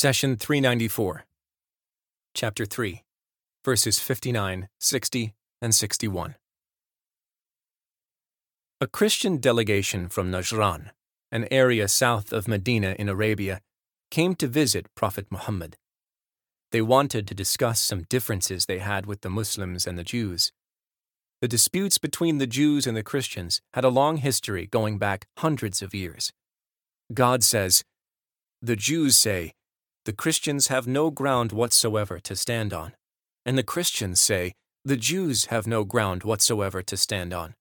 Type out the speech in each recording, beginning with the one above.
Session 394, Chapter 3, verses 59, 60, and 61. A Christian delegation from Najran, an area south of Medina in Arabia, came to visit Prophet Muhammad. They wanted to discuss some differences they had with the Muslims and the Jews. The disputes between the Jews and the Christians had a long history going back hundreds of years. God says, The Jews say, the Christians have no ground whatsoever to stand on. And the Christians say, the Jews have no ground whatsoever to stand on.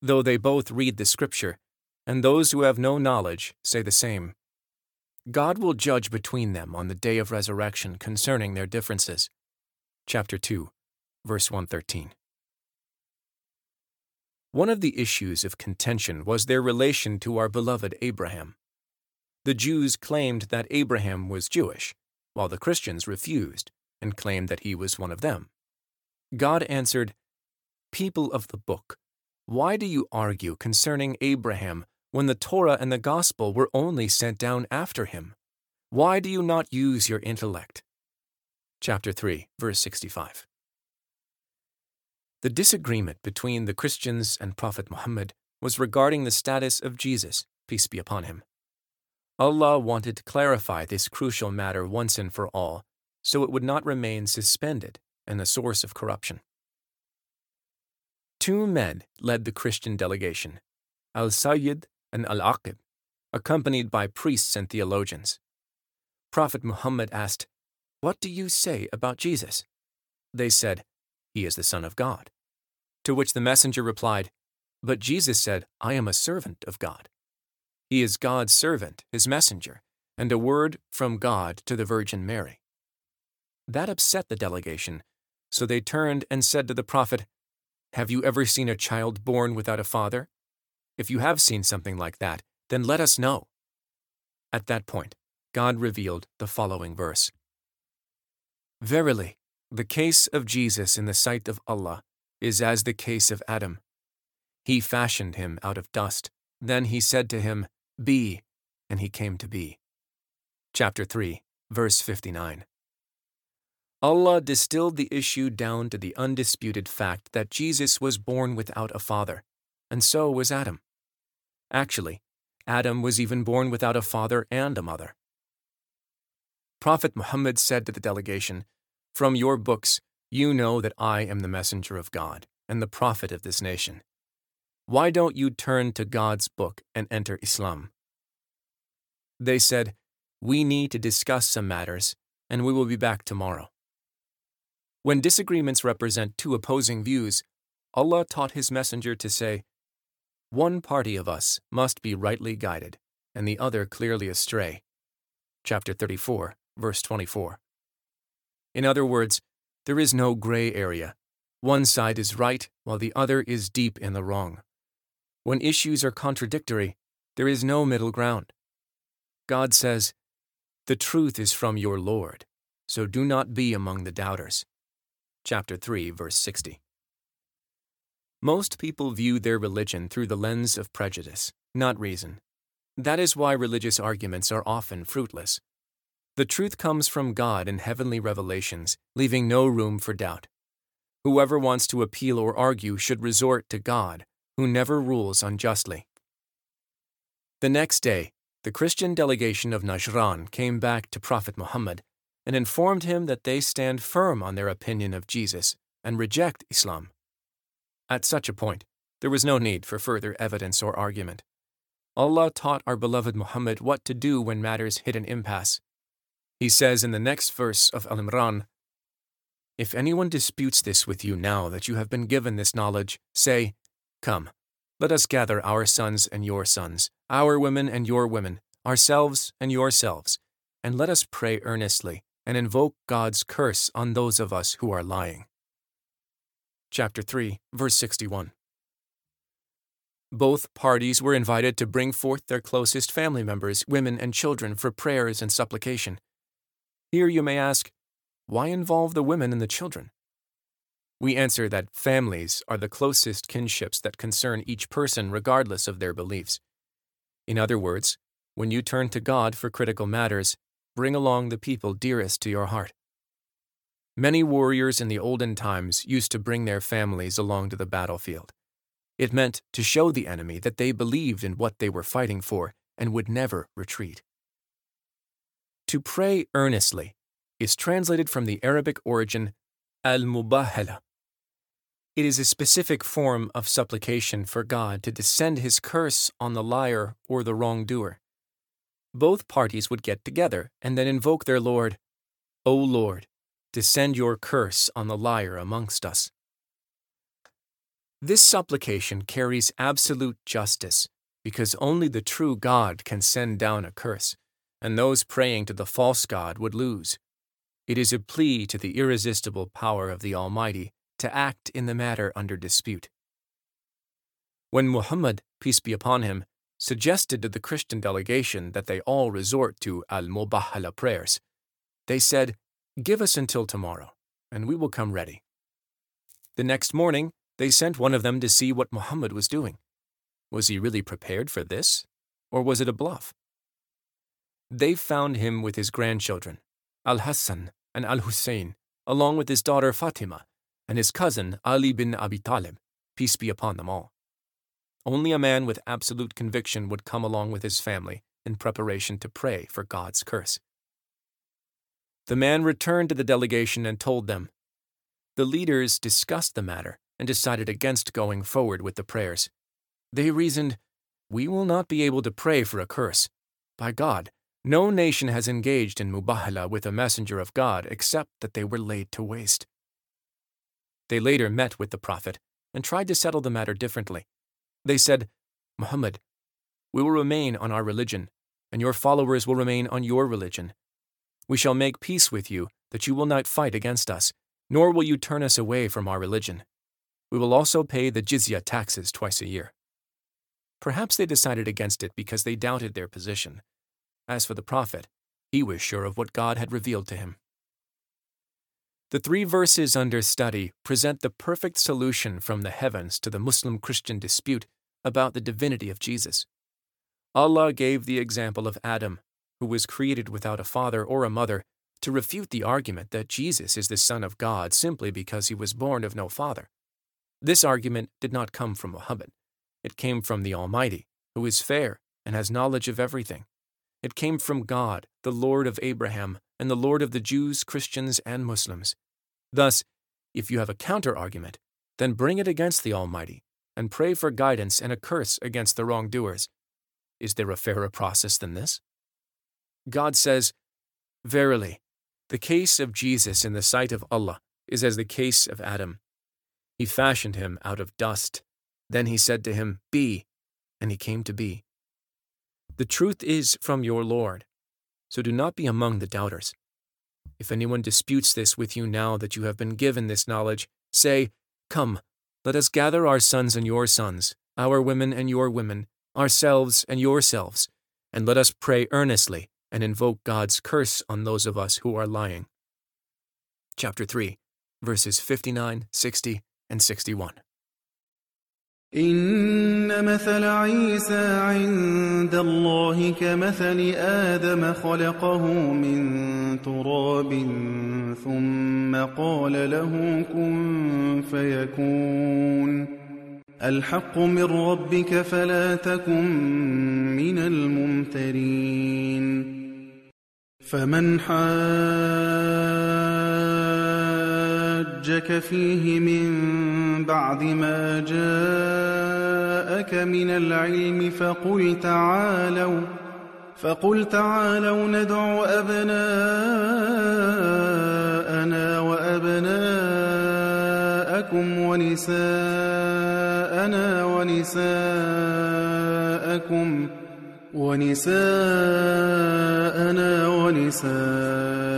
Though they both read the Scripture, and those who have no knowledge say the same. God will judge between them on the day of resurrection concerning their differences. Chapter 2, verse 113. One of the issues of contention was their relation to our beloved Abraham. The Jews claimed that Abraham was Jewish, while the Christians refused and claimed that he was one of them. God answered, People of the book, why do you argue concerning Abraham when the Torah and the Gospel were only sent down after him? Why do you not use your intellect? Chapter 3, verse 65. The disagreement between the Christians and Prophet Muhammad was regarding the status of Jesus, peace be upon him. Allah wanted to clarify this crucial matter once and for all, so it would not remain suspended and a source of corruption. Two men led the Christian delegation, Al Sayyid and Al Aqib, accompanied by priests and theologians. Prophet Muhammad asked, What do you say about Jesus? They said, He is the Son of God. To which the messenger replied, But Jesus said, I am a servant of God. He is God's servant, his messenger, and a word from God to the Virgin Mary. That upset the delegation, so they turned and said to the prophet, Have you ever seen a child born without a father? If you have seen something like that, then let us know. At that point, God revealed the following verse Verily, the case of Jesus in the sight of Allah is as the case of Adam. He fashioned him out of dust. Then he said to him, be, and he came to be. Chapter 3, verse 59. Allah distilled the issue down to the undisputed fact that Jesus was born without a father, and so was Adam. Actually, Adam was even born without a father and a mother. Prophet Muhammad said to the delegation, From your books, you know that I am the messenger of God and the prophet of this nation. Why don't you turn to God's book and enter Islam? They said, We need to discuss some matters, and we will be back tomorrow. When disagreements represent two opposing views, Allah taught His Messenger to say, One party of us must be rightly guided, and the other clearly astray. Chapter 34, verse 24. In other words, there is no gray area. One side is right, while the other is deep in the wrong. When issues are contradictory, there is no middle ground. God says, The truth is from your Lord, so do not be among the doubters. Chapter 3, verse 60. Most people view their religion through the lens of prejudice, not reason. That is why religious arguments are often fruitless. The truth comes from God in heavenly revelations, leaving no room for doubt. Whoever wants to appeal or argue should resort to God, who never rules unjustly. The next day, the Christian delegation of Najran came back to Prophet Muhammad and informed him that they stand firm on their opinion of Jesus and reject Islam. At such a point, there was no need for further evidence or argument. Allah taught our beloved Muhammad what to do when matters hit an impasse. He says in the next verse of Al Imran If anyone disputes this with you now that you have been given this knowledge, say, Come, let us gather our sons and your sons, our women and your women, ourselves and yourselves, and let us pray earnestly and invoke God's curse on those of us who are lying. Chapter 3, verse 61. Both parties were invited to bring forth their closest family members, women, and children for prayers and supplication. Here you may ask, why involve the women and the children? We answer that families are the closest kinships that concern each person regardless of their beliefs. In other words, when you turn to God for critical matters, bring along the people dearest to your heart. Many warriors in the olden times used to bring their families along to the battlefield. It meant to show the enemy that they believed in what they were fighting for and would never retreat. To pray earnestly is translated from the Arabic origin al mubahala. It is a specific form of supplication for God to descend his curse on the liar or the wrongdoer. Both parties would get together and then invoke their Lord, O Lord, descend your curse on the liar amongst us. This supplication carries absolute justice because only the true God can send down a curse, and those praying to the false God would lose. It is a plea to the irresistible power of the Almighty to act in the matter under dispute. When Muhammad, peace be upon him, suggested to the Christian delegation that they all resort to al Mubahala prayers, they said, Give us until tomorrow, and we will come ready. The next morning, they sent one of them to see what Muhammad was doing. Was he really prepared for this, or was it a bluff? They found him with his grandchildren, Al Hassan and Al Hussein, along with his daughter Fatima and his cousin Ali bin Abi Talib, peace be upon them all. Only a man with absolute conviction would come along with his family in preparation to pray for God's curse. The man returned to the delegation and told them. The leaders discussed the matter and decided against going forward with the prayers. They reasoned, We will not be able to pray for a curse. By God, no nation has engaged in mubahala with a messenger of God except that they were laid to waste. They later met with the Prophet and tried to settle the matter differently. They said, Muhammad, we will remain on our religion, and your followers will remain on your religion. We shall make peace with you that you will not fight against us, nor will you turn us away from our religion. We will also pay the jizya taxes twice a year. Perhaps they decided against it because they doubted their position. As for the prophet, he was sure of what God had revealed to him. The three verses under study present the perfect solution from the heavens to the Muslim Christian dispute about the divinity of Jesus. Allah gave the example of Adam, who was created without a father or a mother, to refute the argument that Jesus is the Son of God simply because he was born of no father. This argument did not come from Muhammad. It came from the Almighty, who is fair and has knowledge of everything. It came from God, the Lord of Abraham, and the Lord of the Jews, Christians, and Muslims. Thus, if you have a counter argument, then bring it against the Almighty, and pray for guidance and a curse against the wrongdoers. Is there a fairer process than this? God says, Verily, the case of Jesus in the sight of Allah is as the case of Adam. He fashioned him out of dust. Then he said to him, Be, and he came to be. The truth is from your Lord, so do not be among the doubters. If anyone disputes this with you now that you have been given this knowledge, say, Come, let us gather our sons and your sons, our women and your women, ourselves and yourselves, and let us pray earnestly and invoke God's curse on those of us who are lying. Chapter 3, verses 59, 60, and 61. إن مثل عيسى عند الله كمثل آدم خلقه من تراب ثم قال له كن فيكون. الحق من ربك فلا تكن من الممترين. فمن حاجك فيه من بعد ما جاءك من العلم فقل تعالوا فقل تعالوا ندع أبناءنا وأبناءكم ونساءنا ونساءكم ونساءنا ونساءكم.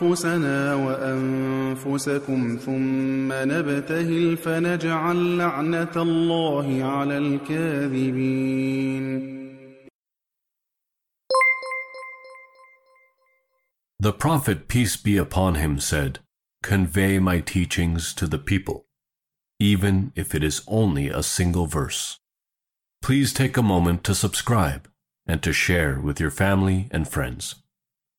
وأنفسنا وأنفسكم ثم نبتهل فنجعل لعنة الله على الكاذبين The Prophet, peace be upon him, said, Convey my teachings to the people, even if it is only a single verse. Please take a moment to subscribe and to share with your family and friends.